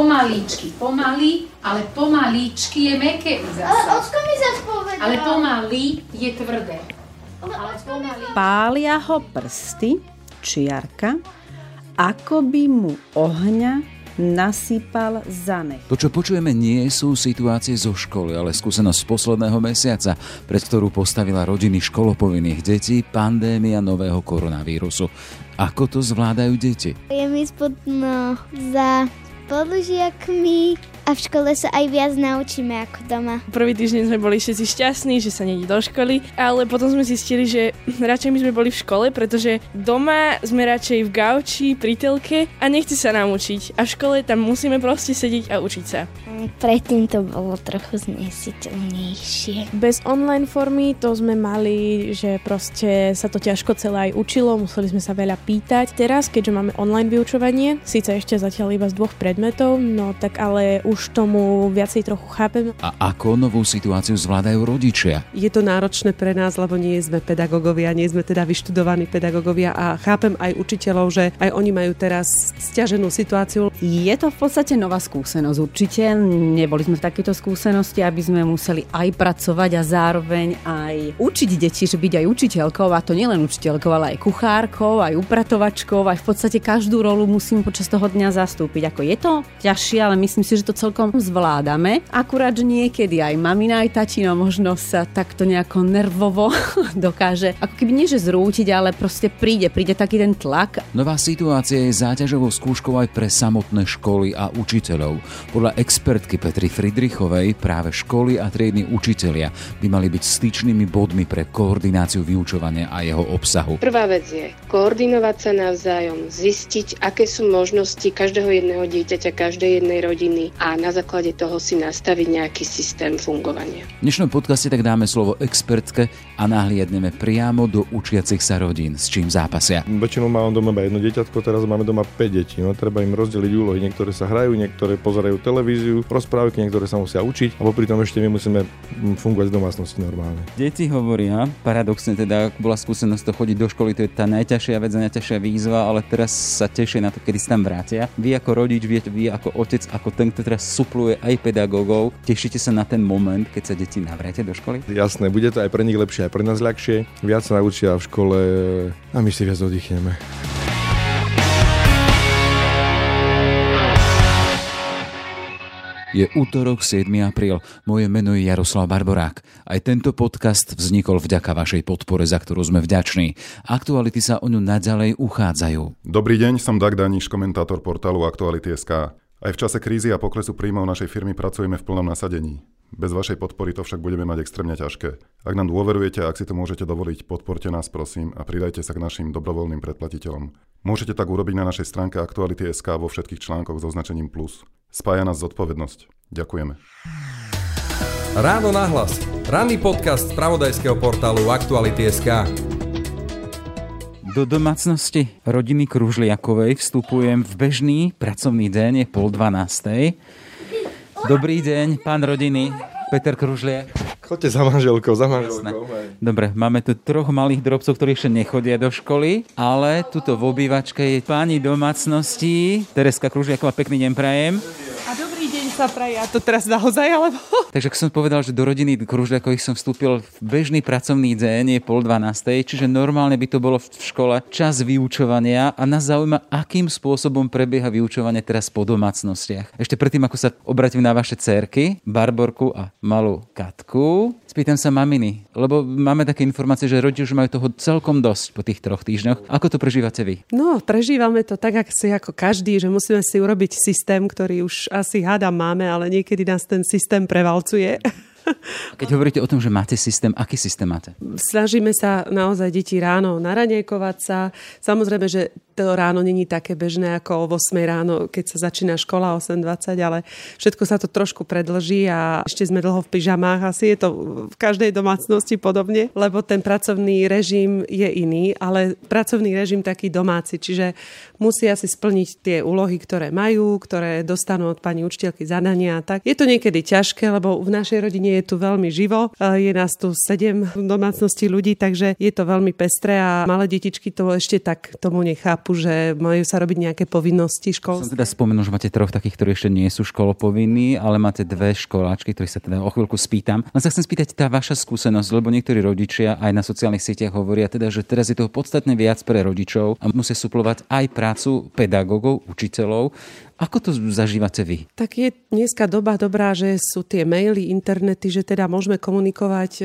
pomaličky, pomaly, ale pomaličky je meké zase. Ale Osko mi zase povedal. Ale pomaly je tvrdé. Ale pomaly. Pália ho prsty, čiarka, ako by mu ohňa nasýpal zanech. To, čo počujeme, nie sú situácie zo školy, ale skúsenosť z posledného mesiaca, pred ktorú postavila rodiny školopovinných detí pandémia nového koronavírusu. Ako to zvládajú deti? Je mi spodno za spolužiakmi a v škole sa aj viac naučíme ako doma. Prvý týždeň sme boli všetci šťastní, že sa nejde do školy, ale potom sme zistili, že radšej by sme boli v škole, pretože doma sme radšej v gauči, pri telke a nechce sa nám učiť. A v škole tam musíme proste sedieť a učiť sa. Predtým to bolo trochu znesiteľnejšie. Bez online formy to sme mali, že proste sa to ťažko celé aj učilo, museli sme sa veľa pýtať. Teraz, keďže máme online vyučovanie, síce ešte zatiaľ iba z dvoch predmetov, no tak ale už už tomu viacej trochu chápem. A ako novú situáciu zvládajú rodičia? Je to náročné pre nás, lebo nie sme pedagógovia, nie sme teda vyštudovaní pedagógovia a chápem aj učiteľov, že aj oni majú teraz stiaženú situáciu. Je to v podstate nová skúsenosť určite. Neboli sme v takéto skúsenosti, aby sme museli aj pracovať a zároveň aj učiť deti, že byť aj učiteľkou a to nielen učiteľkou, ale aj kuchárkou, aj upratovačkou, aj v podstate každú rolu musím počas toho dňa zastúpiť. Ako je to ťažšie, ale myslím si, že to celé celkom zvládame. Akurát, že niekedy aj mamina, aj tatino možno sa takto nejako nervovo dokáže, ako keby nie že zrútiť, ale proste príde, príde taký ten tlak. Nová situácia je záťažovou skúškou aj pre samotné školy a učiteľov. Podľa expertky Petry Friedrichovej práve školy a triedni učitelia by mali byť styčnými bodmi pre koordináciu vyučovania a jeho obsahu. Prvá vec je koordinovať sa navzájom, zistiť, aké sú možnosti každého jedného dieťaťa, každej jednej rodiny a na základe toho si nastaviť nejaký systém fungovania. V dnešnom podcaste tak dáme slovo expertke a nahliadneme priamo do učiacich sa rodín, s čím zápasia. Väčšinou mám doma iba jedno dieťatko, teraz máme doma 5 detí. No treba im rozdeliť úlohy. Niektoré sa hrajú, niektoré pozerajú televíziu, rozprávky, niektoré sa musia učiť a popri tom ešte my musíme fungovať v domácnosti normálne. Deti hovoria, paradoxne teda, ak bola skúsenosť to chodiť do školy, to je tá najťažšia vec a najťažšia výzva, ale teraz sa tešia na to, kedy sa tam vrátia. Vy ako rodič, viete, vy ako otec, ako ten, kto teraz supluje aj pedagógov. Tešíte sa na ten moment, keď sa deti navrátia do školy? Jasné, bude to aj pre nich lepšie, aj pre nás ľahšie. Viac sa naučia v škole a my si viac oddychneme. Je útorok 7. apríl. Moje meno je Jaroslav Barborák. Aj tento podcast vznikol vďaka vašej podpore, za ktorú sme vďační. Aktuality sa o ňu naďalej uchádzajú. Dobrý deň, som Dag Daniš, komentátor portálu Aktuality.sk. Aj v čase krízy a poklesu príjmov našej firmy pracujeme v plnom nasadení. Bez vašej podpory to však budeme mať extrémne ťažké. Ak nám dôverujete a ak si to môžete dovoliť, podporte nás prosím a pridajte sa k našim dobrovoľným predplatiteľom. Môžete tak urobiť na našej stránke Aktuality.sk vo všetkých článkoch so označením plus. Spája nás zodpovednosť. Ďakujeme. Ráno nahlas. Ranný podcast z pravodajského portálu Aktuality.sk. Do domácnosti rodiny Kružliakovej vstupujem v bežný pracovný deň, je pol dvanástej. Dobrý deň, pán rodiny, Peter Kružliak. Chodte za manželkou, za manželkou. Dobre, máme tu troch malých drobcov, ktorí ešte nechodia do školy, ale tuto v obývačke je páni domácnosti. Tereska Kružliaková, pekný deň prajem sa praje. A to teraz naozaj, alebo? Takže ak som povedal, že do rodiny Kružľakových som vstúpil v bežný pracovný deň, je pol 12. Čiže normálne by to bolo v škole čas vyučovania a nás zaujíma, akým spôsobom prebieha vyučovanie teraz po domácnostiach. Ešte predtým, ako sa obratím na vaše cerky, Barborku a malú Katku, spýtam sa maminy, lebo máme také informácie, že rodiči už majú toho celkom dosť po tých troch týždňoch. Ako to prežívate vy? No, prežívame to tak, ako každý, že musíme si urobiť systém, ktorý už asi hádam má máme, ale niekedy nás ten systém prevalcuje. Keď hovoríte o tom, že máte systém, aký systém máte? Snažíme sa naozaj deti ráno naranejkovať sa. Samozrejme, že to ráno není také bežné ako o 8 ráno, keď sa začína škola 8.20, ale všetko sa to trošku predlží a ešte sme dlho v pyžamách. Asi je to v každej domácnosti podobne, lebo ten pracovný režim je iný, ale pracovný režim taký domáci, čiže musia si splniť tie úlohy, ktoré majú, ktoré dostanú od pani učiteľky zadania. Tak je to niekedy ťažké, lebo v našej rodine je tu veľmi živo. Je nás tu sedem domácností ľudí, takže je to veľmi pestré a malé detičky to ešte tak tomu nechápu chápu, že majú sa robiť nejaké povinnosti školské. Som teda spomenul, že máte troch takých, ktorí ešte nie sú školopovinní, ale máte dve školáčky, ktorých sa teda o chvíľku spýtam. Len sa chcem spýtať tá vaša skúsenosť, lebo niektorí rodičia aj na sociálnych sieťach hovoria teda, že teraz je toho podstatne viac pre rodičov a musia suplovať aj prácu pedagógov, učiteľov ako to zažívate vy? Tak je dneska doba dobrá, že sú tie maily, internety, že teda môžeme komunikovať e,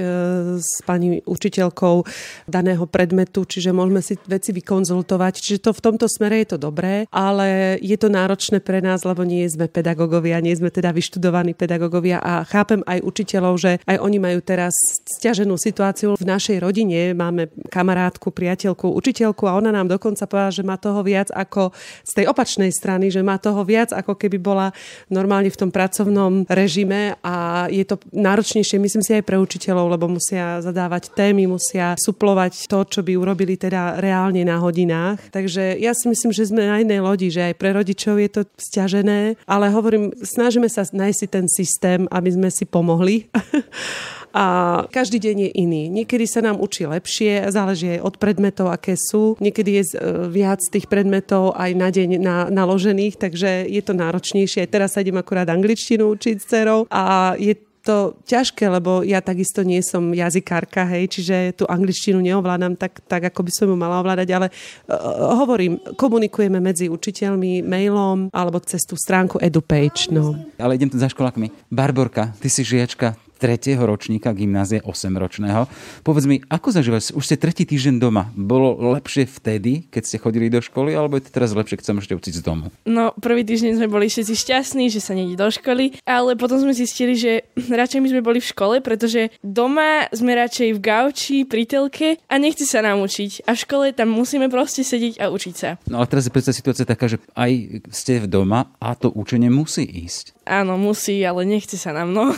s pani učiteľkou daného predmetu, čiže môžeme si veci vykonzultovať. Čiže to v tomto smere je to dobré, ale je to náročné pre nás, lebo nie sme pedagógovia, nie sme teda vyštudovaní pedagógovia a chápem aj učiteľov, že aj oni majú teraz stiaženú situáciu v našej rodine. Máme kamarátku, priateľku, učiteľku a ona nám dokonca povedala, že má toho viac ako z tej opačnej strany, že má toho viac, ako keby bola normálne v tom pracovnom režime a je to náročnejšie, myslím si, aj pre učiteľov, lebo musia zadávať témy, musia suplovať to, čo by urobili teda reálne na hodinách. Takže ja si myslím, že sme na jednej lodi, že aj pre rodičov je to stiažené, ale hovorím, snažíme sa nájsť si ten systém, aby sme si pomohli. a každý deň je iný. Niekedy sa nám učí lepšie, záleží aj od predmetov, aké sú. Niekedy je e, viac tých predmetov aj na deň na, naložených, takže je to náročnejšie. Aj teraz sa idem akurát angličtinu učiť s cerou a je to ťažké, lebo ja takisto nie som jazykárka, hej, čiže tú angličtinu neovládam tak, tak ako by som ju mala ovládať, ale uh, hovorím, komunikujeme medzi učiteľmi mailom alebo cez tú stránku EduPage. No. Ale idem tu za školákmi. Barborka, ty si žiačka tretieho ročníka gymnázie 8-ročného. Povedz mi, ako zažívaš? Už ste tretí týždeň doma. Bolo lepšie vtedy, keď ste chodili do školy, alebo je to teraz lepšie, keď sa môžete učiť z domu? No, prvý týždeň sme boli všetci šťastní, že sa nejde do školy, ale potom sme zistili, že radšej my sme boli v škole, pretože doma sme radšej v gauči, pri telke a nechce sa nám učiť. A v škole tam musíme proste sedieť a učiť sa. No ale teraz je predsa situácia taká, že aj ste v doma a to učenie musí ísť. Áno, musí, ale nechce sa nám, no.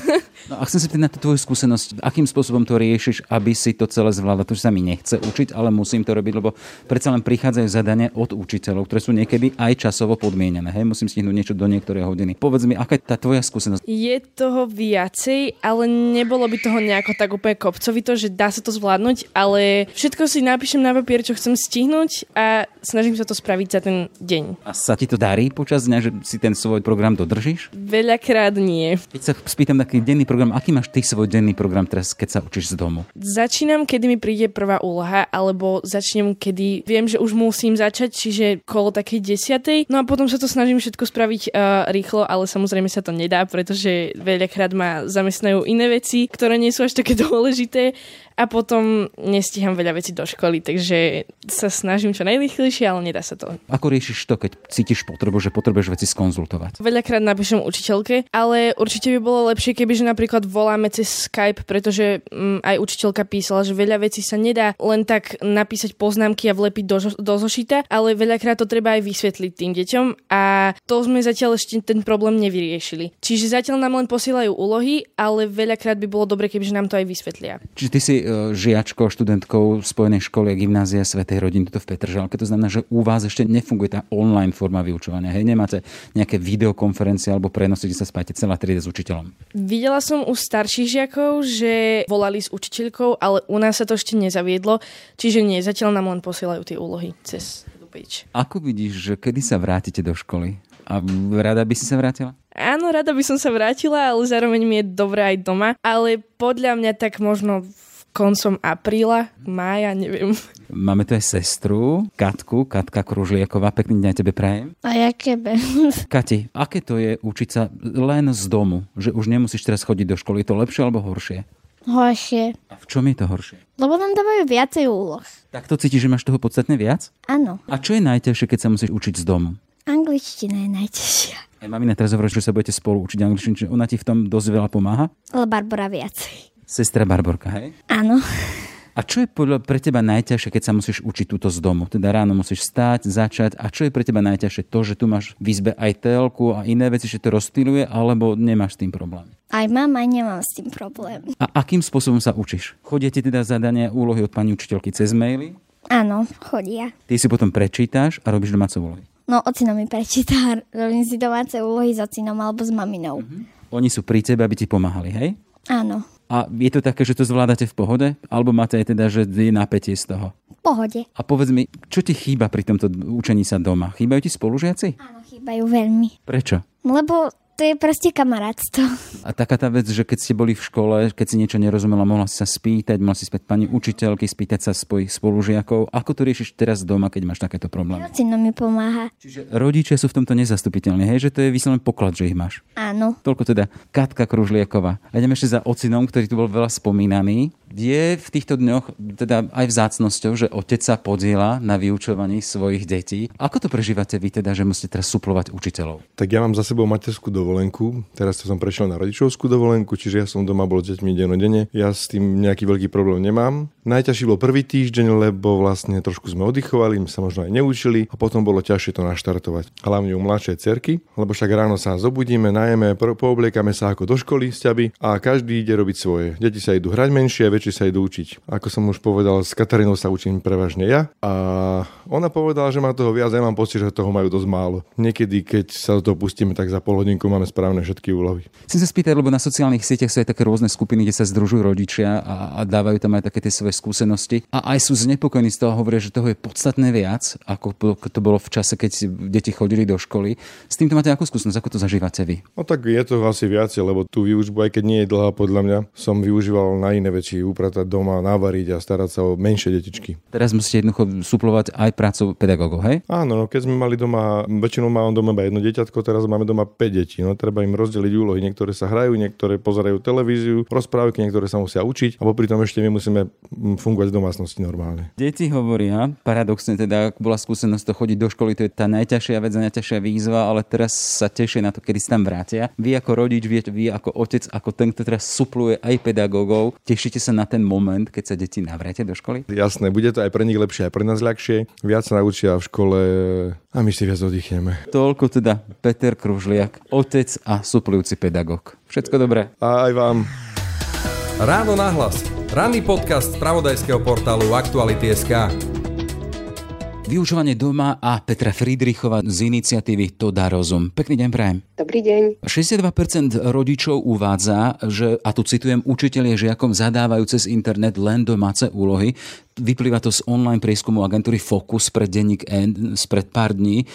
no a chcem sa na tú tvoju skúsenosť, akým spôsobom to riešiš, aby si to celé zvládla. To, sa mi nechce učiť, ale musím to robiť, lebo predsa len prichádzajú zadania od učiteľov, ktoré sú niekedy aj časovo podmienené. Hej, musím stihnúť niečo do niektorej hodiny. Povedz mi, aká je tá tvoja skúsenosť? Je toho viacej, ale nebolo by toho nejako tak úplne kopcovito, že dá sa to zvládnuť, ale všetko si napíšem na papier, čo chcem stihnúť a snažím sa to spraviť za ten deň. A sa ti to darí počas dňa, že si ten svoj program dodržíš? Veľakrát nie. Keď sa spýtam taký denný program, aký máš ty svoj denný program teraz, keď sa učíš z domu? Začínam, kedy mi príde prvá úloha, alebo začnem, kedy viem, že už musím začať, čiže kolo takej desiatej. No a potom sa to snažím všetko spraviť uh, rýchlo, ale samozrejme sa to nedá, pretože veľakrát ma zamestnajú iné veci, ktoré nie sú až také dôležité a potom nestíham veľa vecí do školy, takže sa snažím čo najrýchlejšie, ale nedá sa to. Ako riešiš to, keď cítiš potrebu, že potrebuješ veci skonzultovať? Veľakrát napíšem učiteľke, ale určite by bolo lepšie, keby že napríklad voláme cez Skype, pretože mm, aj učiteľka písala, že veľa vecí sa nedá len tak napísať poznámky a vlepiť do, do zošita, ale veľakrát to treba aj vysvetliť tým deťom a to sme zatiaľ ešte ten problém nevyriešili. Čiže zatiaľ nám len posielajú úlohy, ale veľakrát by bolo dobre, keby nám to aj vysvetlia. Čiže ty si žiačkou, študentkou Spojenej školy a gymnázia Svetej rodiny tuto v Petržalke. To znamená, že u vás ešte nefunguje tá online forma vyučovania. Hej, nemáte nejaké videokonferencie alebo prenosy, kde sa spájate celá trieda s učiteľom. Videla som u starších žiakov, že volali s učiteľkou, ale u nás sa to ešte nezaviedlo, čiže nie, zatiaľ nám len posielajú tie úlohy cez page. Ako vidíš, že kedy sa vrátite do školy? A rada by si sa vrátila? Áno, rada by som sa vrátila, ale zároveň mi je dobré aj doma. Ale podľa mňa tak možno koncom apríla, mája, neviem. Máme tu aj sestru, Katku, Katka Kružliaková. Pekný deň tebe prajem. A jaké be? Kati, aké to je učiť sa len z domu? Že už nemusíš teraz chodiť do školy. Je to lepšie alebo horšie? Horšie. A v čom je to horšie? Lebo nám dávajú viacej úloh. Tak to cítiš, že máš toho podstatne viac? Áno. A čo je najťažšie, keď sa musíš učiť z domu? Angličtina je najťažšia. Aj mamina teraz hovorí, že sa budete spolu učiť angličtinu, ona ti v tom dosť veľa pomáha? Ale Barbara viacej. Sestra Barborka, hej? Áno. A čo je podľa, pre teba najťažšie, keď sa musíš učiť túto z domu? Teda ráno musíš stáť, začať. A čo je pre teba najťažšie? To, že tu máš v izbe aj telku a iné veci, že to rozstýluje, alebo nemáš s tým problém? Aj mám, aj nemám s tým problém. A akým spôsobom sa učíš? Chodia ti teda zadania úlohy od pani učiteľky cez maily? Áno, chodia. Ty si potom prečítaš a robíš domáce úlohy? No, ocino mi prečíta, robím si domáce úlohy s ocinom alebo s maminou. Uh-huh. Oni sú pri tebe, aby ti pomáhali, hej? Áno. A je to také, že to zvládate v pohode? Alebo máte aj teda, že je napätie z toho? V pohode. A povedz mi, čo ti chýba pri tomto učení sa doma? Chýbajú ti spolužiaci? Áno, chýbajú veľmi. Prečo? Lebo to je proste kamarátstvo. A taká tá vec, že keď ste boli v škole, keď si niečo nerozumela, mohla si sa spýtať, mohla si spýtať pani učiteľky, spýtať sa svojich spolužiakov. Ako to riešiš teraz doma, keď máš takéto problémy? Ocino mi pomáha. Čiže rodičia sú v tomto nezastupiteľní, hej, že to je vyslovene poklad, že ich máš. Áno. Toľko teda Katka Kružlieková. A ideme ešte za ocinom, ktorý tu bol veľa spomínaný. Je v týchto dňoch teda aj vzácnosťou, že otec sa podiela na vyučovaní svojich detí. Ako to prežívate vy teda, že musíte teraz suplovať učiteľov? Tak ja mám za sebou materskú dovolenku, teraz som prešiel na rodičovskú dovolenku, čiže ja som doma bol s deťmi dennodenne. Ja s tým nejaký veľký problém nemám. Najťažší bol prvý týždeň, lebo vlastne trošku sme oddychovali, my sa možno aj neučili a potom bolo ťažšie to naštartovať. Hlavne u mladšej cerky, lebo však ráno sa zobudíme, najeme, poobliekame sa ako do školy z a každý ide robiť svoje. Deti sa idú hrať menšie, väčšie sa idú učiť. Ako som už povedal, s Katarínou sa učím prevažne ja a ona povedala, že má toho viac, ja mám pocit, že toho majú dosť málo. Niekedy, keď sa do toho pustíme, tak za pol hodinku máme správne všetky úlohy. Chcem sa spýtať, lebo na sociálnych sieťach sú aj také rôzne skupiny, kde sa združujú rodičia a, a dávajú tam aj také tie svoje skúsenosti a aj sú znepokojení z toho, hovoria, že toho je podstatné viac, ako to bolo v čase, keď deti chodili do školy. S týmto máte akú skúsenosť, ako to zažívate vy? No tak je to asi viacej, lebo tú výučbu, aj keď nie je dlhá podľa mňa, som využíval na iné veci, upratať doma, navariť a starať sa o menšie detičky. Teraz musíte jednoducho suplovať aj prácu pedagógov, hej? Áno, no keď sme mali doma, väčšinou mám doma iba jedno dieťatko, teraz máme doma 5 detí. No treba im rozdeliť úlohy. Niektoré sa hrajú, niektoré pozerajú televíziu, rozprávky, niektoré sa musia učiť a popri tom ešte my musíme mm, fungovať v domácnosti normálne. Deti hovoria, paradoxne teda, ak bola skúsenosť to chodiť do školy, to je tá najťažšia vec a najťažšia výzva, ale teraz sa tešia na to, kedy sa tam vrátia. Vy ako rodič, vy, vy ako otec, ako ten, kto teraz supluje aj pedagógov, tešíte sa na ten moment, keď sa deti navrátia do školy? Jasné, bude to aj pre nich lepšie, aj pre nás ľahšie. Viac sa naučia v škole a my si viac oddychneme. Toľko teda Peter Kružliak, otec a suplujúci pedagóg. Všetko dobré. A aj vám. Ráno nahlas. Ranný podcast z pravodajského portálu Aktuality.sk. Vyučovanie doma a Petra Friedrichova z iniciatívy To dá rozum. Pekný deň prajem. Dobrý deň. 62% rodičov uvádza, že, a tu citujem, učiteľie žiakom zadávajú cez internet len domáce úlohy. Vyplýva to z online prieskumu agentúry Focus pre denník N spred pár dní. E,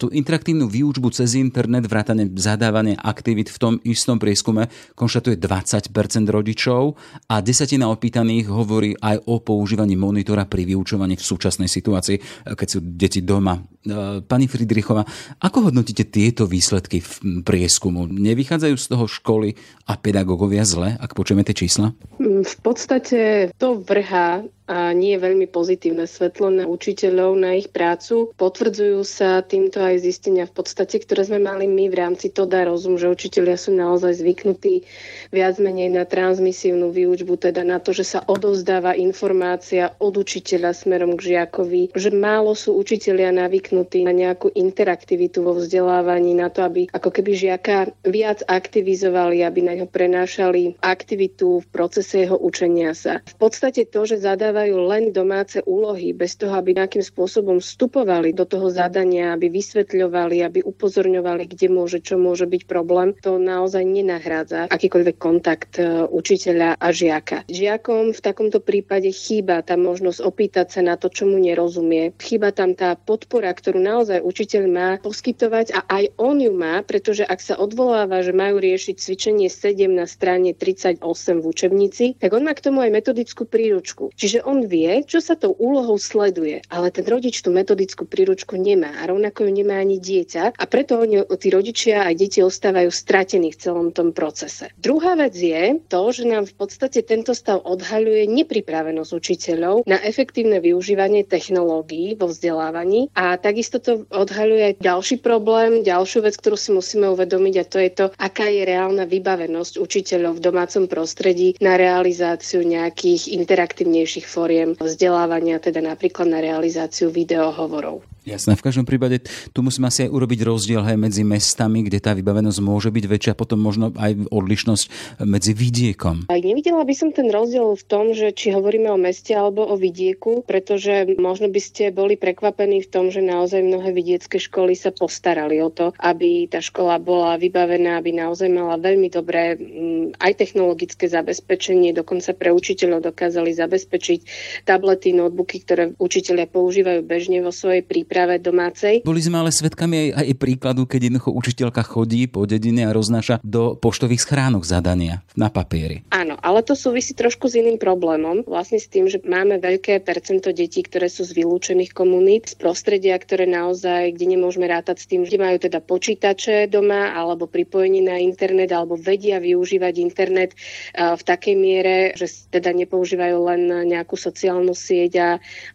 tú interaktívnu výučbu cez internet, vrátane zadávania aktivít v tom istom prieskume konštatuje 20% rodičov a desatina opýtaných hovorí aj o používaní monitora pri vyučovaní v súčasnej situácii, e, keď sú deti doma. E, pani Friedrichová, ako hodnotíte tieto výsledky v prieskumu? Nevychádzajú z toho školy a pedagógovia zle, ak počujeme tie čísla? V podstate to vrhá a nie veľmi pozitívne svetlo na učiteľov, na ich prácu. Potvrdzujú sa týmto aj zistenia v podstate, ktoré sme mali my v rámci to dá rozum, že učiteľia sú naozaj zvyknutí viac menej na transmisívnu výučbu, teda na to, že sa odovzdáva informácia od učiteľa smerom k žiakovi, že málo sú učiteľia navyknutí na nejakú interaktivitu vo vzdelávaní, na to, aby ako keby žiaka viac aktivizovali, aby na ňo prenášali aktivitu v procese jeho učenia sa. V podstate to, že zadávajú dostávajú len domáce úlohy, bez toho, aby nejakým spôsobom vstupovali do toho zadania, aby vysvetľovali, aby upozorňovali, kde môže, čo môže byť problém, to naozaj nenahrádza akýkoľvek kontakt e, učiteľa a žiaka. Žiakom v takomto prípade chýba tá možnosť opýtať sa na to, čo mu nerozumie. Chýba tam tá podpora, ktorú naozaj učiteľ má poskytovať a aj on ju má, pretože ak sa odvoláva, že majú riešiť cvičenie 7 na strane 38 v učebnici, tak on má k tomu aj metodickú príručku. Čiže on vie, čo sa tou úlohou sleduje, ale ten rodič tú metodickú príručku nemá a rovnako ju nemá ani dieťa a preto oni, tí rodičia aj deti ostávajú stratení v celom tom procese. Druhá vec je to, že nám v podstate tento stav odhaľuje nepripravenosť učiteľov na efektívne využívanie technológií vo vzdelávaní a takisto to odhaľuje aj ďalší problém, ďalšiu vec, ktorú si musíme uvedomiť a to je to, aká je reálna vybavenosť učiteľov v domácom prostredí na realizáciu nejakých interaktívnejších fóriem vzdelávania, teda napríklad na realizáciu videohovorov. Jasné, v každom prípade tu musíme asi aj urobiť rozdiel aj medzi mestami, kde tá vybavenosť môže byť väčšia, potom možno aj odlišnosť medzi vidiekom. Aj nevidela by som ten rozdiel v tom, že či hovoríme o meste alebo o vidieku, pretože možno by ste boli prekvapení v tom, že naozaj mnohé vidiecké školy sa postarali o to, aby tá škola bola vybavená, aby naozaj mala veľmi dobré mm, aj technologické zabezpečenie, dokonca pre učiteľov dokázali zabezpečiť tablety, notebooky, ktoré učiteľia používajú bežne vo svojej príprave príprave domácej. Boli sme ale svetkami aj, aj príkladu, keď jednoducho učiteľka chodí po dedine a roznáša do poštových schránok zadania na papieri. Áno, ale to súvisí trošku s iným problémom. Vlastne s tým, že máme veľké percento detí, ktoré sú z vylúčených komunít, z prostredia, ktoré naozaj, kde nemôžeme rátať s tým, že majú teda počítače doma alebo pripojenie na internet alebo vedia využívať internet eh, v takej miere, že teda nepoužívajú len nejakú sociálnu sieť a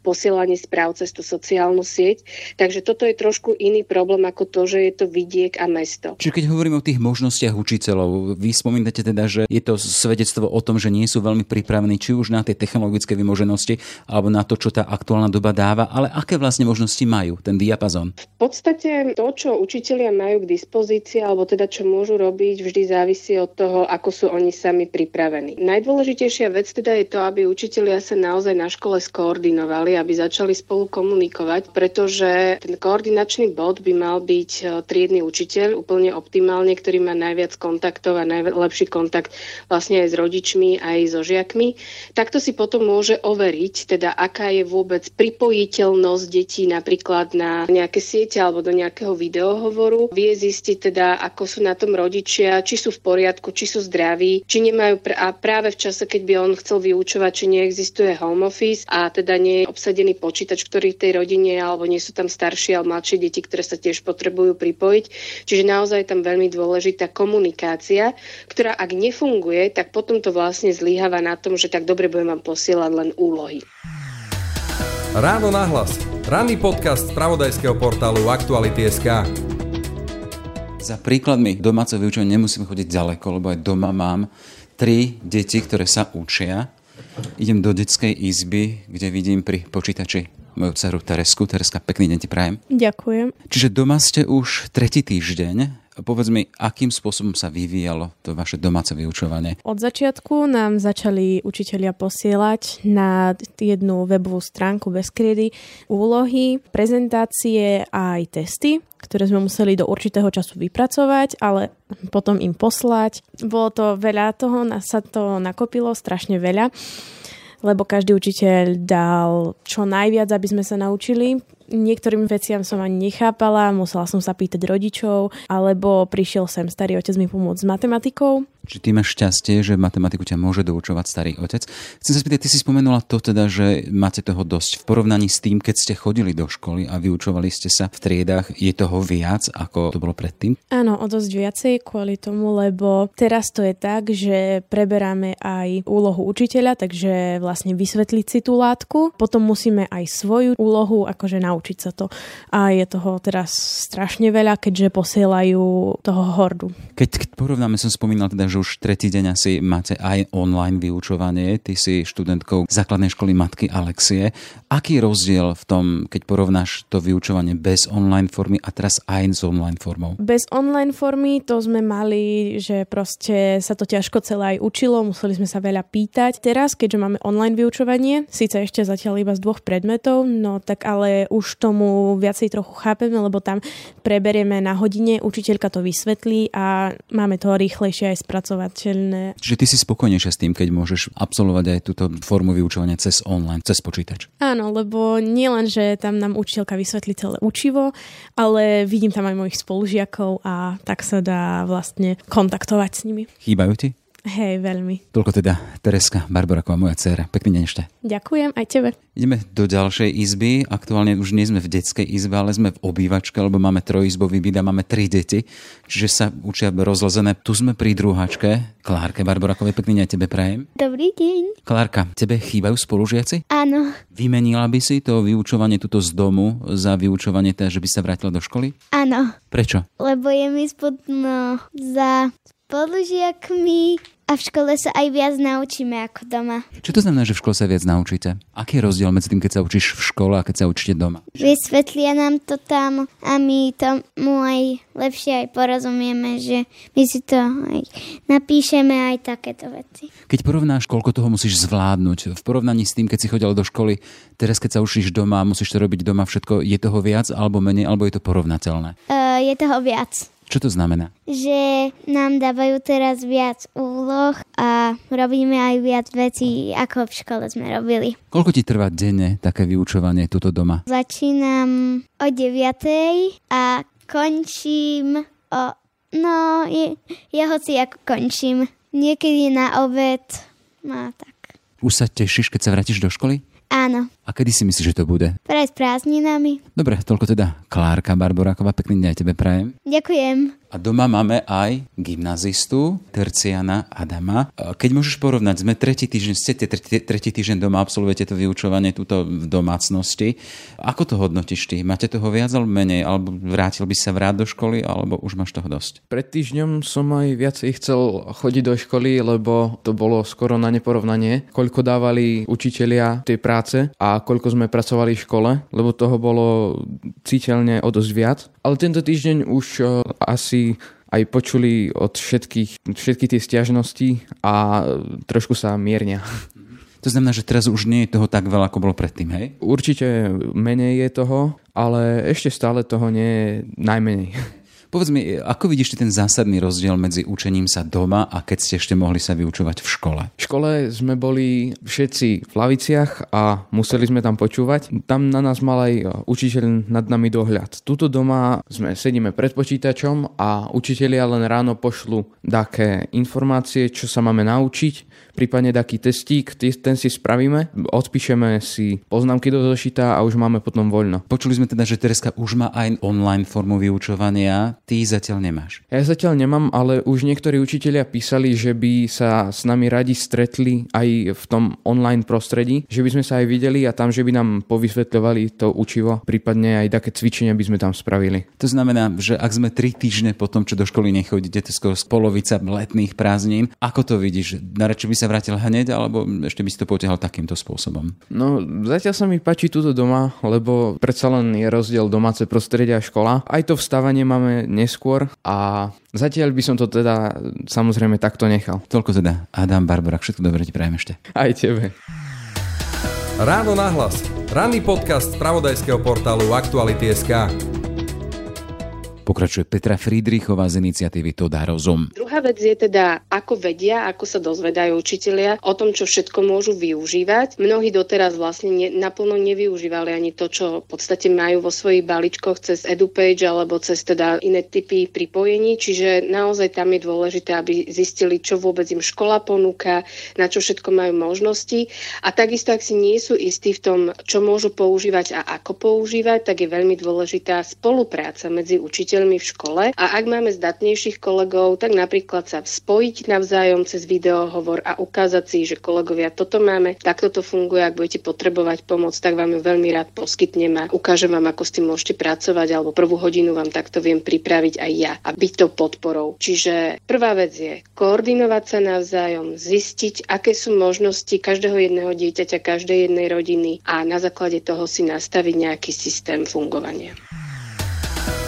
posielanie správ cez tú sociálnu sieť, Takže toto je trošku iný problém ako to, že je to vidiek a mesto. Čiže keď hovoríme o tých možnostiach učiteľov, vy spomínate teda, že je to svedectvo o tom, že nie sú veľmi pripravení či už na tie technologické vymoženosti alebo na to, čo tá aktuálna doba dáva, ale aké vlastne možnosti majú, ten diapazon? V podstate to, čo učitelia majú k dispozícii, alebo teda čo môžu robiť, vždy závisí od toho, ako sú oni sami pripravení. Najdôležitejšia vec teda je to, aby učitelia sa naozaj na škole skoordinovali, aby začali spolu komunikovať, pretože že ten koordinačný bod by mal byť e, triedny učiteľ úplne optimálne, ktorý má najviac kontaktov a najlepší kontakt vlastne aj s rodičmi, aj so žiakmi. Takto si potom môže overiť, teda aká je vôbec pripojiteľnosť detí napríklad na nejaké siete alebo do nejakého videohovoru. Vie zistiť teda, ako sú na tom rodičia, či sú v poriadku, či sú zdraví, či nemajú pr- a práve v čase, keď by on chcel vyučovať, či neexistuje home office a teda nie je obsadený počítač, ktorý v tej rodine alebo nie sú tam staršie alebo mladšie deti, ktoré sa tiež potrebujú pripojiť. Čiže naozaj je tam veľmi dôležitá komunikácia, ktorá ak nefunguje, tak potom to vlastne zlyháva na tom, že tak dobre budem vám posielať len úlohy. Ráno nahlas. Ranný podcast z pravodajského portálu Aktuality.sk Za príkladmi domáceho vyučovania nemusím chodiť ďaleko, lebo aj doma mám tri deti, ktoré sa učia. Idem do detskej izby, kde vidím pri počítači moju dceru Teresku. Tereska, pekný deň ti prajem. Ďakujem. Čiže doma ste už tretí týždeň. Povedz mi, akým spôsobom sa vyvíjalo to vaše domáce vyučovanie? Od začiatku nám začali učitelia posielať na jednu webovú stránku bez kriedy úlohy, prezentácie a aj testy, ktoré sme museli do určitého času vypracovať, ale potom im poslať. Bolo to veľa toho, sa to nakopilo strašne veľa lebo každý učiteľ dal čo najviac, aby sme sa naučili niektorým veciam som ani nechápala, musela som sa pýtať rodičov, alebo prišiel sem starý otec mi pomôcť s matematikou. Či ty máš šťastie, že matematiku ťa môže doučovať starý otec. Chcem sa spýtať, ty si spomenula to teda, že máte toho dosť. V porovnaní s tým, keď ste chodili do školy a vyučovali ste sa v triedách, je toho viac, ako to bolo predtým? Áno, o dosť viacej kvôli tomu, lebo teraz to je tak, že preberáme aj úlohu učiteľa, takže vlastne vysvetliť si tú látku. Potom musíme aj svoju úlohu akože naučiť naučiť sa to. A je toho teraz strašne veľa, keďže posielajú toho hordu. Keď, porovnáme, som spomínal teda, že už tretí deň asi máte aj online vyučovanie. Ty si študentkou základnej školy Matky Alexie. Aký rozdiel v tom, keď porovnáš to vyučovanie bez online formy a teraz aj s online formou? Bez online formy to sme mali, že proste sa to ťažko celé aj učilo, museli sme sa veľa pýtať. Teraz, keďže máme online vyučovanie, síce ešte zatiaľ iba z dvoch predmetov, no tak ale už už tomu viacej trochu chápeme, lebo tam preberieme na hodine, učiteľka to vysvetlí a máme to rýchlejšie aj spracovateľné. Čiže ty si spokojnejšia s tým, keď môžeš absolvovať aj túto formu vyučovania cez online, cez počítač? Áno, lebo nie len, že tam nám učiteľka vysvetlí celé učivo, ale vidím tam aj mojich spolužiakov a tak sa dá vlastne kontaktovať s nimi. Chýbajú ti? Hej, veľmi. Toľko teda Tereska Barboraková, moja dcéra. Pekný deň ešte. Ďakujem, aj tebe. Ideme do ďalšej izby. Aktuálne už nie sme v detskej izbe, ale sme v obývačke, lebo máme trojizbový byt a máme tri deti. Čiže sa učia rozlezené. Tu sme pri druháčke. Klárke Barborakovej, pekný deň aj tebe prajem. Dobrý deň. Klárka, tebe chýbajú spolužiaci? Áno. Vymenila by si to vyučovanie tuto z domu za vyučovanie teda, že by sa vrátila do školy? Áno. Prečo? Lebo je mi spodno za spolužiakmi a v škole sa aj viac naučíme ako doma. Čo to znamená, že v škole sa viac naučíte? Aký je rozdiel medzi tým, keď sa učíš v škole a keď sa učíte doma? Vysvetlia nám to tam a my tomu aj lepšie aj porozumieme, že my si to aj napíšeme aj takéto veci. Keď porovnáš, koľko toho musíš zvládnuť v porovnaní s tým, keď si chodil do školy, teraz keď sa učíš doma, musíš to robiť doma všetko, je toho viac alebo menej, alebo je to porovnateľné? Uh, je toho viac. Čo to znamená? Že nám dávajú teraz viac úloh a robíme aj viac vecí, ako v škole sme robili. Koľko ti trvá denne také vyučovanie tuto doma? Začínam o 9. a končím o... No, je, je hoci ako končím. Niekedy na obed. No, tak. Už sa tešíš, keď sa vrátiš do školy? Áno. A kedy si myslíš, že to bude? Pred prázdninami. Dobre, toľko teda Klárka Barboráková, pekný deň aj tebe prajem. Ďakujem. A doma máme aj gymnazistu Terciana Adama. Keď môžeš porovnať, sme tretí týždeň, ste tretí, tretí týždeň doma, absolvujete to vyučovanie túto v domácnosti. Ako to hodnotíš ty? Máte toho viac alebo menej? Alebo vrátil by sa vráť do školy, alebo už máš toho dosť? Pred týždňom som aj viacej chcel chodiť do školy, lebo to bolo skoro na neporovnanie, koľko dávali učitelia tej práce a koľko sme pracovali v škole, lebo toho bolo citeľne o dosť viac. Ale tento týždeň už asi si aj počuli od všetkých, všetky tie stiažnosti a trošku sa miernia. To znamená, že teraz už nie je toho tak veľa, ako bolo predtým, hej? Určite menej je toho, ale ešte stále toho nie je najmenej. Povedz mi, ako vidíš ten zásadný rozdiel medzi učením sa doma a keď ste ešte mohli sa vyučovať v škole? V škole sme boli všetci v laviciach a museli sme tam počúvať. Tam na nás mal aj učiteľ nad nami dohľad. Tuto doma sme sedíme pred počítačom a učitelia len ráno pošlu také informácie, čo sa máme naučiť prípadne taký testík, ten si spravíme, odpíšeme si poznámky do zošita a už máme potom voľno. Počuli sme teda, že Tereska už má aj online formu vyučovania, ty zatiaľ nemáš. Ja zatiaľ nemám, ale už niektorí učitelia písali, že by sa s nami radi stretli aj v tom online prostredí, že by sme sa aj videli a tam, že by nám povysvetľovali to učivo, prípadne aj také cvičenia by sme tam spravili. To znamená, že ak sme tri týždne po tom, čo do školy nechodíte, to skoro polovica letných prázdnin, ako to vidíš? Naradšej by sa sa vrátil hneď, alebo ešte by si to potiahal takýmto spôsobom? No, zatiaľ sa mi páči túto doma, lebo predsa len je rozdiel domáce prostredie a škola. Aj to vstávanie máme neskôr a zatiaľ by som to teda samozrejme takto nechal. Toľko teda. Adam Barbara, všetko dobre ti prajem ešte. Aj tebe. Ráno nahlas. Ranný podcast z pravodajského portálu Aktuality.sk. Pokračuje Petra Friedrichová z iniciatívy To dá rozum. Druhá vec je teda, ako vedia, ako sa dozvedajú učitelia o tom, čo všetko môžu využívať. Mnohí doteraz vlastne ne, naplno nevyužívali ani to, čo v podstate majú vo svojich balíčkoch cez EduPage alebo cez teda iné typy pripojení. Čiže naozaj tam je dôležité, aby zistili, čo vôbec im škola ponúka, na čo všetko majú možnosti. A takisto, ak si nie sú istí v tom, čo môžu používať a ako používať, tak je veľmi dôležitá spolupráca medzi učiteľmi učiteľmi v škole a ak máme zdatnejších kolegov, tak napríklad sa spojiť navzájom cez videohovor a ukázať si, že kolegovia, toto máme, takto to funguje, ak budete potrebovať pomoc, tak vám ju veľmi rád poskytnem a ukážem vám, ako s tým môžete pracovať, alebo prvú hodinu vám takto viem pripraviť aj ja a byť to podporou. Čiže prvá vec je koordinovať sa navzájom, zistiť, aké sú možnosti každého jedného dieťaťa, každej jednej rodiny a na základe toho si nastaviť nejaký systém fungovania.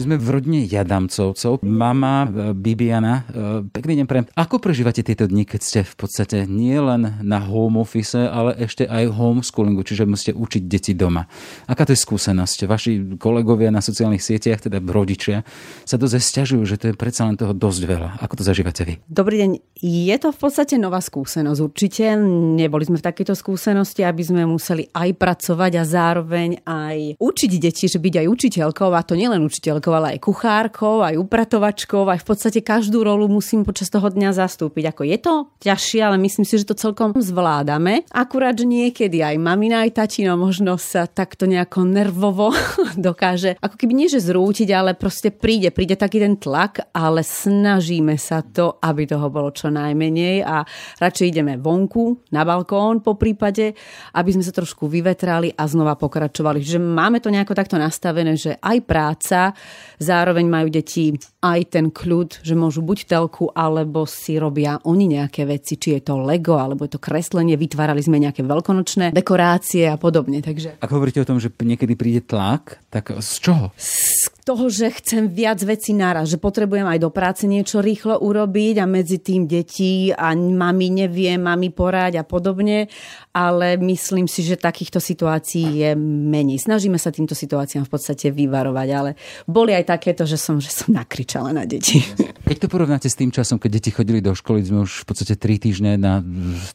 Sme v rodine Jadamcovcov. Mama, e, Bibiana, e, pekný deň pre. Ako prežívate tieto dni, keď ste v podstate nie len na home office, ale ešte aj homeschoolingu, čiže musíte učiť deti doma. Aká to je skúsenosť? Vaši kolegovia na sociálnych sieťach, teda rodičia, sa dosť stiažujú, že to je predsa len toho dosť veľa. Ako to zažívate vy? Dobrý deň. Je to v podstate nová skúsenosť. Určite neboli sme v takejto skúsenosti, aby sme museli aj pracovať a zároveň aj učiť deti, že byť aj učiteľkou, a to nielen učiteľkou, ale aj kuchárkou, aj upratovačkou, aj v podstate každú rolu musím počas toho dňa zastúpiť. Ako je to ťažšie, ale myslím si, že to celkom zvládame. Akurát, že niekedy aj mamina, aj tatino možno sa takto nejako nervovo dokáže, ako keby nie že zrútiť, ale proste príde, príde taký ten tlak, ale snažíme sa to, aby toho bolo čo najmenej a radšej ideme vonku, na balkón po prípade, aby sme sa trošku vyvetrali a znova pokračovali. Že máme to nejako takto nastavené, že aj práca, zároveň majú deti aj ten kľud, že môžu buď telku, alebo si robia oni nejaké veci, či je to Lego, alebo je to kreslenie, vytvárali sme nejaké veľkonočné dekorácie a podobne. Takže... Ak hovoríte o tom, že niekedy príde tlak, tak z čoho? Z toho, že chcem viac vecí naraz, že potrebujem aj do práce niečo rýchlo urobiť a medzi tým deti a mami neviem, mami poráď a podobne, ale myslím si, že takýchto situácií je menej. Snažíme sa týmto situáciám v podstate vyvarovať, ale boli aj takéto, že som, že som nakričala na deti. Keď to porovnáte s tým časom, keď deti chodili do školy, sme už v podstate tri týždne na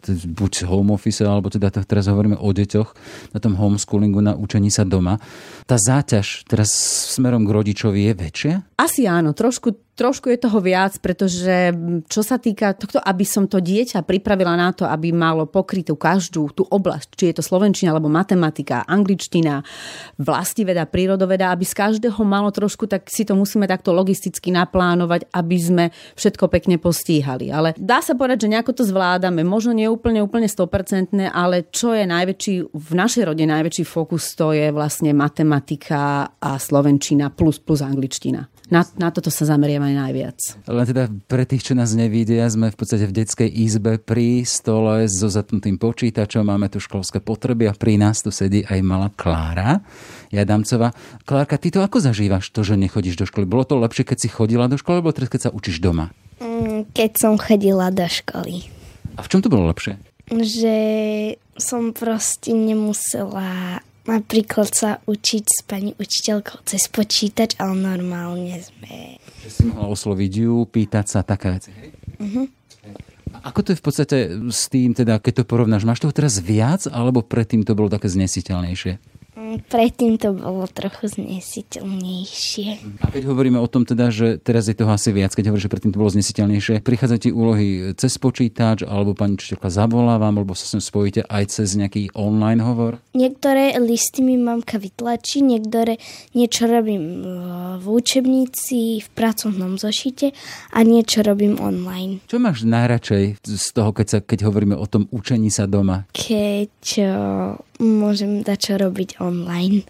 buď home office, alebo teda teraz hovoríme o deťoch, na tom homeschoolingu, na učení sa doma. Tá záťaž teraz smerom k rodičovi je väčšia? Asi áno, trošku trošku je toho viac, pretože čo sa týka tohto, aby som to dieťa pripravila na to, aby malo pokrytú každú tú oblasť, či je to slovenčina alebo matematika, angličtina, vlastiveda, prírodoveda, aby z každého malo trošku, tak si to musíme takto logisticky naplánovať, aby sme všetko pekne postíhali. Ale dá sa povedať, že nejako to zvládame. Možno nie úplne, úplne 100%, ale čo je najväčší, v našej rode najväčší fokus, to je vlastne matematika a slovenčina plus plus angličtina. Na, na toto sa zameriavame najviac. Len teda pre tých, čo nás nevidia, sme v podstate v detskej izbe pri stole so zatnutým počítačom, máme tu školské potreby a pri nás tu sedí aj malá Klára Jadamcová. Klárka, ty to ako zažívaš, to, že nechodíš do školy? Bolo to lepšie, keď si chodila do školy, alebo teraz, keď sa učíš doma? Mm, keď som chodila do školy. A v čom to bolo lepšie? Že som proste nemusela napríklad sa učiť s pani učiteľkou cez počítač, ale normálne sme... Že si mohla osloviť ju, pýtať sa, taká hej? Uh-huh. Ako to je v podstate s tým, teda, keď to porovnáš, máš toho teraz viac, alebo predtým to bolo také znesiteľnejšie? Predtým to bolo trochu znesiteľnejšie. A keď hovoríme o tom teda, že teraz je toho asi viac, keď hovoríš, že predtým to bolo znesiteľnejšie, prichádzajú ti úlohy cez počítač, alebo pani učiteľka zavoláva vám, alebo sa sem spojíte aj cez nejaký online hovor? Niektoré listy mi mamka vytlačí, niektoré niečo robím v učebnici, v pracovnom zošite a niečo robím online. Čo máš najradšej z toho, keď, sa, keď hovoríme o tom učení sa doma? Keď môžem dať čo robiť online.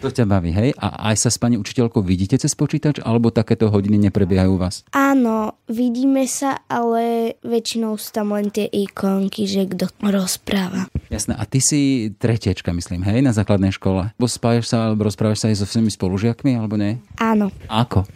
To ťa baví, hej? A aj sa s pani učiteľkou vidíte cez počítač, alebo takéto hodiny neprebiehajú u vás? Áno, vidíme sa, ale väčšinou sú tam len tie ikonky, že kto rozpráva. Jasné, a ty si tretiečka, myslím, hej, na základnej škole. Bo spájaš sa, alebo rozprávaš sa aj so svojimi spolužiakmi, alebo nie? Áno. Ako?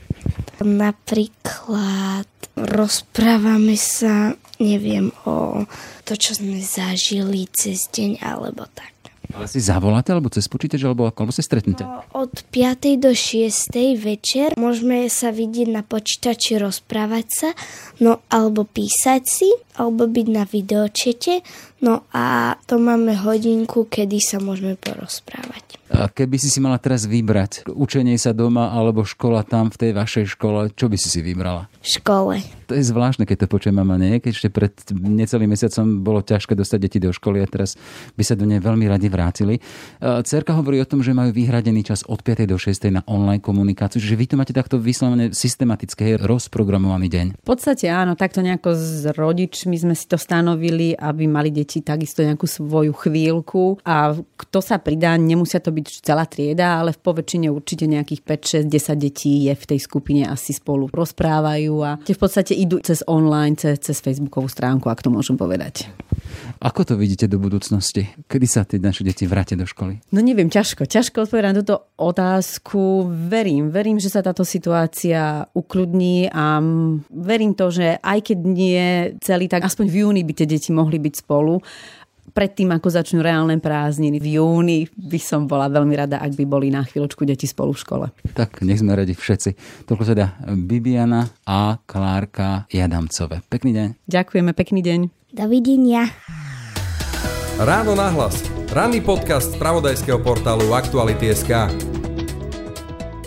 Napríklad rozprávame sa, neviem, o to, čo sme zažili cez deň, alebo tak. Ale si zavoláte, alebo cez počítač, alebo, alebo sa stretnete? No, od 5. do 6. večer môžeme sa vidieť na počítači, rozprávať sa, no alebo písať si, alebo byť na videočete, no a to máme hodinku, kedy sa môžeme porozprávať. A keby si si mala teraz vybrať učenie sa doma alebo škola tam v tej vašej škole, čo by si si vybrala? Škole. To je zvláštne, keď to počujem mama, nie? Keď ešte pred necelým mesiacom bolo ťažké dostať deti do školy a teraz by sa do nej veľmi radi vrátili. Cerka hovorí o tom, že majú vyhradený čas od 5. do 6. na online komunikáciu, že vy tu máte takto vyslovene systematické, rozprogramovaný deň. V podstate áno, takto nejako s rodičmi sme si to stanovili, aby mali deti takisto nejakú svoju chvíľku a kto sa pridá, nemusia to byť celá trieda, ale v poväčšine určite nejakých 5, 6, 10 detí je v tej skupine asi spolu rozprávajú a v podstate idú cez online, cez, cez Facebookovú stránku, ak to môžem povedať. Ako to vidíte do budúcnosti? Kedy sa tie naše deti vrátia do školy? No neviem, ťažko. Ťažko odpovedať na túto otázku. Verím, verím, že sa táto situácia ukludní a verím to, že aj keď nie celý, tak aspoň v júni by tie deti mohli byť spolu predtým, ako začnú reálne prázdniny v júni, by som bola veľmi rada, ak by boli na chvíľočku deti spolu v škole. Tak, nech sme radi všetci. Toľko teda Bibiana a Klárka Jadamcové. Pekný deň. Ďakujeme, pekný deň. Dovidenia. Ráno nahlas. Ranný podcast z pravodajského portálu Aktuality.sk.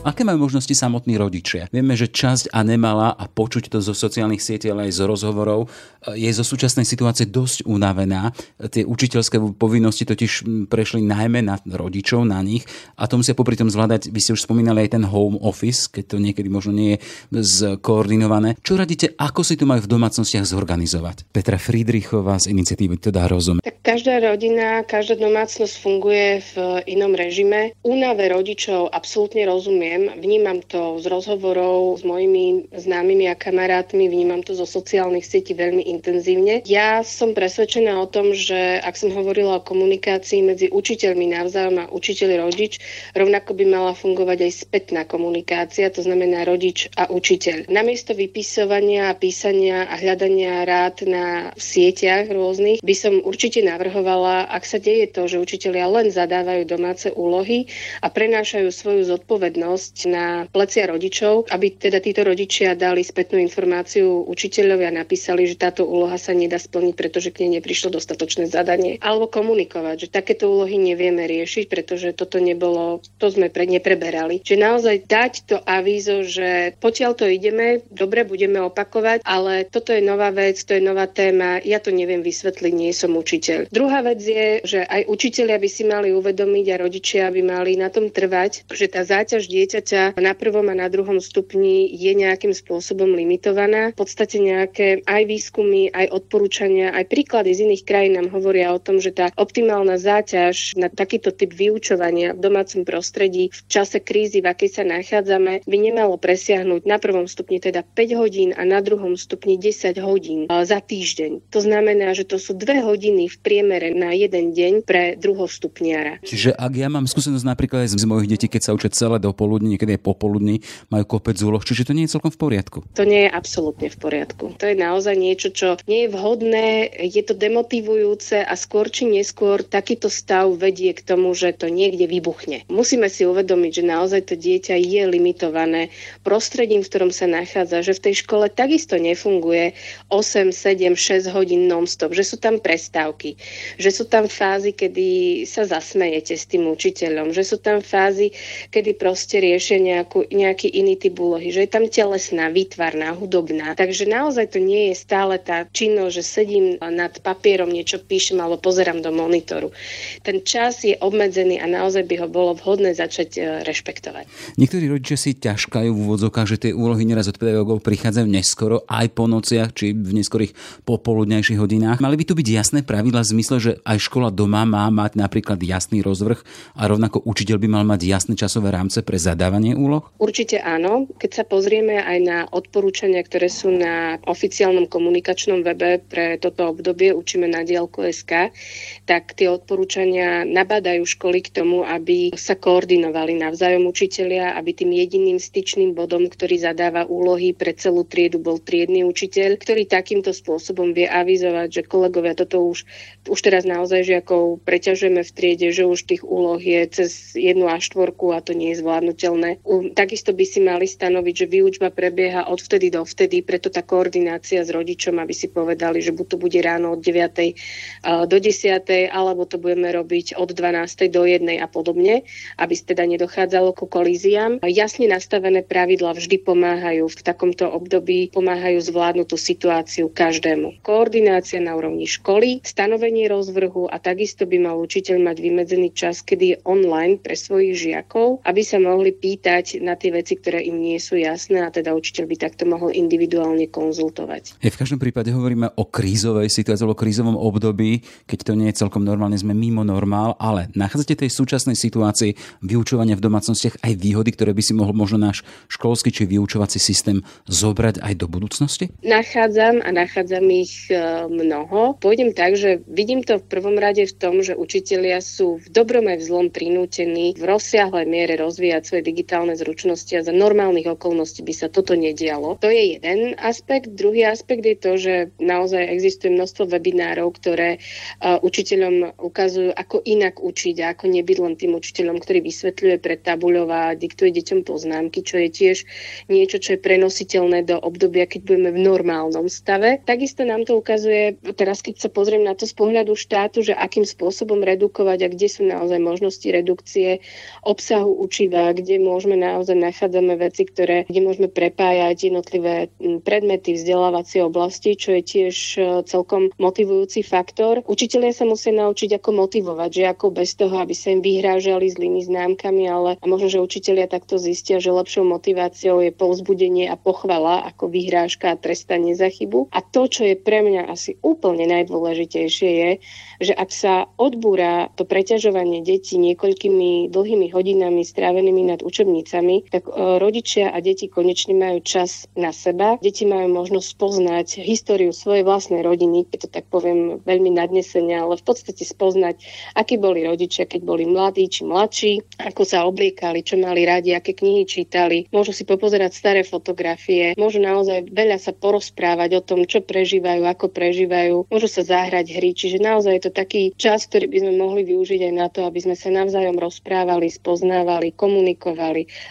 Aké majú možnosti samotní rodičia? Vieme, že časť a nemala a počuť to zo sociálnych sietí, ale aj z rozhovorov, je zo súčasnej situácie dosť unavená. Tie učiteľské povinnosti totiž prešli najmä na rodičov, na nich a to musia popri tom zvládať, vy ste už spomínali aj ten home office, keď to niekedy možno nie je skoordinované. Čo radíte, ako si to majú v domácnostiach zorganizovať? Petra Friedrichová z iniciatívy teda rozum. Tak každá rodina, každá domácnosť funguje v inom režime. Únave rodičov absolútne rozumiem. Vnímam to z rozhovorov s mojimi známymi a kamarátmi, vnímam to zo sociálnych sietí veľmi intenzívne. Ja som presvedčená o tom, že ak som hovorila o komunikácii medzi učiteľmi navzájom a učiteľ rodič, rovnako by mala fungovať aj spätná komunikácia, to znamená rodič a učiteľ. Namiesto vypisovania písania a hľadania rád na sieťach rôznych by som určite navrhovala, ak sa deje to, že učiteľia len zadávajú domáce úlohy a prenášajú svoju zodpovednosť na plecia rodičov, aby teda títo rodičia dali spätnú informáciu učiteľovi a napísali, že táto úloha sa nedá splniť, pretože k nej neprišlo dostatočné zadanie. Alebo komunikovať, že takéto úlohy nevieme riešiť, pretože toto nebolo, to sme pre, nepreberali. Že naozaj dať to avízo, že potiaľ to ideme, dobre, budeme opakovať, ale toto je nová vec, to je nová téma, ja to neviem vysvetliť, nie som učiteľ. Druhá vec je, že aj učiteľia by si mali uvedomiť a rodičia by mali na tom trvať, že tá záťaž dieťaťa na prvom a na druhom stupni je nejakým spôsobom limitovaná. V podstate nejaké aj výskumy, aj odporúčania, aj príklady z iných krajín nám hovoria o tom, že tá optimálna záťaž na takýto typ vyučovania v domácom prostredí v čase krízy, v akej sa nachádzame, by nemalo presiahnuť na prvom stupni teda 5 hodín a na druhom stupni 10 hodín za týždeň. To znamená, že to sú dve hodiny v priemere na jeden deň pre druhostupniara. Čiže ak ja mám skúsenosť napríklad aj z mojich detí, keď sa učia celé do poludní, niekedy aj popoludní, majú kopec úloh, čiže to nie je celkom v poriadku. To nie je absolútne v poriadku. To je naozaj niečo, čo nie je vhodné, je to demotivujúce a skôr či neskôr takýto stav vedie k tomu, že to niekde vybuchne. Musíme si uvedomiť, že naozaj to dieťa je limitované prostredím, v ktorom sa nachádza, že v tej škole takisto nefunguje 8, 7, 6 hodín non-stop, že sú tam prestávky, že sú tam fázy, kedy sa zasmejete s tým učiteľom, že sú tam fázy, kedy proste riešia nejakú, nejaký iný typ úlohy, že je tam telesná, výtvarná, hudobná. Takže naozaj to nie je stále tá činnosť, že sedím nad papierom, niečo píšem alebo pozerám do monitoru. Ten čas je obmedzený a naozaj by ho bolo vhodné začať e, rešpektovať. Niektorí rodičia si ťažkajú v úvodzokách, že tie úlohy neraz od pedagógov prichádzajú neskoro, aj po nociach, či v neskorých popoludnejších hodinách. Mali by tu byť jasné pravidla v zmysle, že aj škola doma má mať napríklad jasný rozvrh a rovnako učiteľ by mal mať jasné časové rámce pre zadávanie úloh? Určite áno. Keď sa pozrieme aj na odporúčania, ktoré sú na oficiálnom komunikačnom webe pre toto obdobie Učíme na dielku SK, tak tie odporúčania nabádajú školy k tomu, aby sa koordinovali navzájom učitelia, aby tým jediným styčným bodom, ktorý zadáva úlohy pre celú triedu, bol triedny učiteľ, ktorý takýmto spôsobom vie avizovať, že kolegovia, toto už, už teraz naozaj žiakov preťažujeme v triede, že už tých úloh je cez jednu a štvorku a to nie je zvládnutelné. Takisto by si mali stanoviť, že výučba prebieha od vtedy do vtedy, preto tá koordinácia s rodičom, aby si povedali, že buď to bude ráno od 9. do 10. alebo to budeme robiť od 12. do 1. a podobne, aby teda nedochádzalo ku kolíziám. Jasne nastavené pravidla vždy pomáhajú v takomto období, pomáhajú zvládnuť tú situáciu každému. Koordinácia na úrovni školy, stanovenie rozvrhu a takisto by mal učiteľ mať vymedzený čas, kedy je online pre svojich žiakov, aby sa mohli pýtať na tie veci, ktoré im nie sú jasné a teda učiteľ by takto mohol individuálne konzultovať. Je v každom prípade hovoríme o krízovej situácii, o krízovom období, keď to nie je celkom normálne, sme mimo normál, ale nachádzate tej súčasnej situácii vyučovania v domácnostiach aj výhody, ktoré by si mohol možno náš školský či vyučovací systém zobrať aj do budúcnosti? Nachádzam a nachádzam ich e, mnoho. Pôjdem tak, že vidím to v prvom rade v tom, že učitelia sú v dobrom aj v zlom prinútení v rozsiahlej miere rozvíjať svoje digitálne zručnosti a za normálnych okolností by sa toto nedialo. To je jeden aspekt. Druhý aspekt je to, že naozaj existuje množstvo webinárov, ktoré uh, učiteľom ukazujú, ako inak učiť a ako nebyť len tým učiteľom, ktorý vysvetľuje, pretabuľová, diktuje deťom poznámky, čo je tiež niečo, čo je prenositeľné do obdobia, keď budeme v normálnom stave. Takisto nám to ukazuje, teraz keď sa pozriem na to z pohľadu štátu, že akým spôsobom redukovať a kde sú naozaj možnosti redukcie obsahu učiva, kde kde môžeme naozaj nachádzame veci, ktoré, kde môžeme prepájať jednotlivé predmety vzdelávacie oblasti, čo je tiež e, celkom motivujúci faktor. Učitelia sa musia naučiť, ako motivovať, že ako bez toho, aby sa im vyhrážali zlými známkami, ale a možno, že učitelia takto zistia, že lepšou motiváciou je povzbudenie a pochvala ako vyhrážka a trestanie za chybu. A to, čo je pre mňa asi úplne najdôležitejšie, je, že ak sa odbúra to preťažovanie detí niekoľkými dlhými hodinami strávenými nad učebnicami, tak e, rodičia a deti konečne majú čas na seba. Deti majú možnosť poznať históriu svojej vlastnej rodiny, keď to tak poviem veľmi nadnesene, ale v podstate spoznať, akí boli rodičia, keď boli mladí či mladší, ako sa obliekali, čo mali radi, aké knihy čítali. Môžu si popozerať staré fotografie, môžu naozaj veľa sa porozprávať o tom, čo prežívajú, ako prežívajú, môžu sa zahrať hry, čiže naozaj je to taký čas, ktorý by sme mohli využiť aj na to, aby sme sa navzájom rozprávali, spoznávali, komunikovali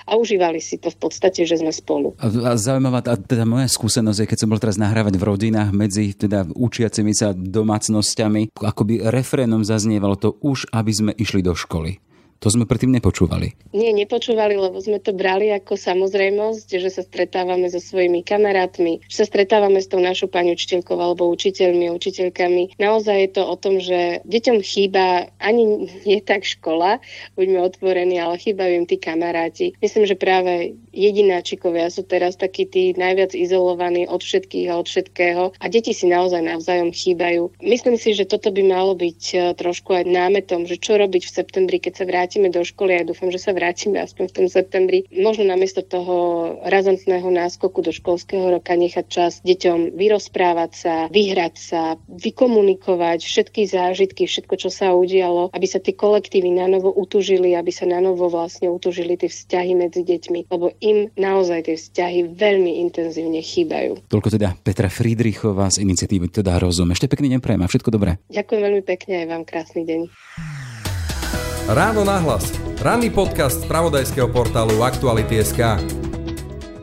a užívali si to v podstate, že sme spolu. A, a zaujímavá tá, teda moja skúsenosť je, keď som bol teraz nahrávať v rodinách medzi teda učiacimi sa domácnosťami, akoby refrénom zaznievalo to už, aby sme išli do školy. To sme predtým nepočúvali. Nie, nepočúvali, lebo sme to brali ako samozrejmosť, že sa stretávame so svojimi kamarátmi, že sa stretávame s tou našou pani učiteľkou alebo učiteľmi, učiteľkami. Naozaj je to o tom, že deťom chýba ani nie tak škola, buďme otvorení, ale chýbajú im tí kamaráti. Myslím, že práve jedináčikovia sú teraz takí tí najviac izolovaní od všetkých a od všetkého a deti si naozaj navzájom chýbajú. Myslím si, že toto by malo byť eh, trošku aj námetom, že čo robiť v septembri, keď sa vráti vrátime do školy a ja dúfam, že sa vrátime aspoň v tom septembri. Možno namiesto toho razantného náskoku do školského roka nechať čas deťom vyrozprávať sa, vyhrať sa, vykomunikovať všetky zážitky, všetko, čo sa udialo, aby sa tie kolektívy na novo utužili, aby sa na novo vlastne utužili tie vzťahy medzi deťmi, lebo im naozaj tie vzťahy veľmi intenzívne chýbajú. Toľko teda Petra Friedrichová z iniciatívy Teda rozum. Ešte pekný deň prejem a všetko dobré. Ďakujem veľmi pekne aj vám krásny deň. Ráno nahlas. Ranný podcast z pravodajského portálu Aktuality.sk.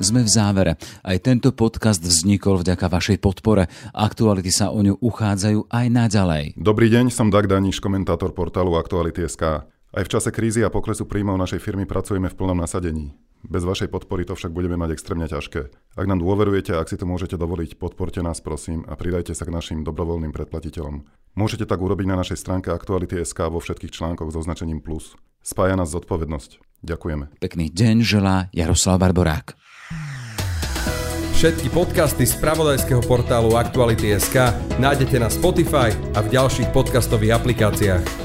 Sme v závere. Aj tento podcast vznikol vďaka vašej podpore. Aktuality sa o ňu uchádzajú aj naďalej. Dobrý deň, som Dag Daniš, komentátor portálu Aktuality.sk. Aj v čase krízy a poklesu príjmov našej firmy pracujeme v plnom nasadení. Bez vašej podpory to však budeme mať extrémne ťažké. Ak nám dôverujete a ak si to môžete dovoliť, podporte nás prosím a pridajte sa k našim dobrovoľným predplatiteľom. Môžete tak urobiť na našej stránke Aktuality.sk vo všetkých článkoch s označením plus. Spája nás zodpovednosť. Ďakujeme. Pekný deň želá Jaroslav Barborák. Všetky podcasty z pravodajského portálu Aktuality.sk nájdete na Spotify a v ďalších podcastových aplikáciách.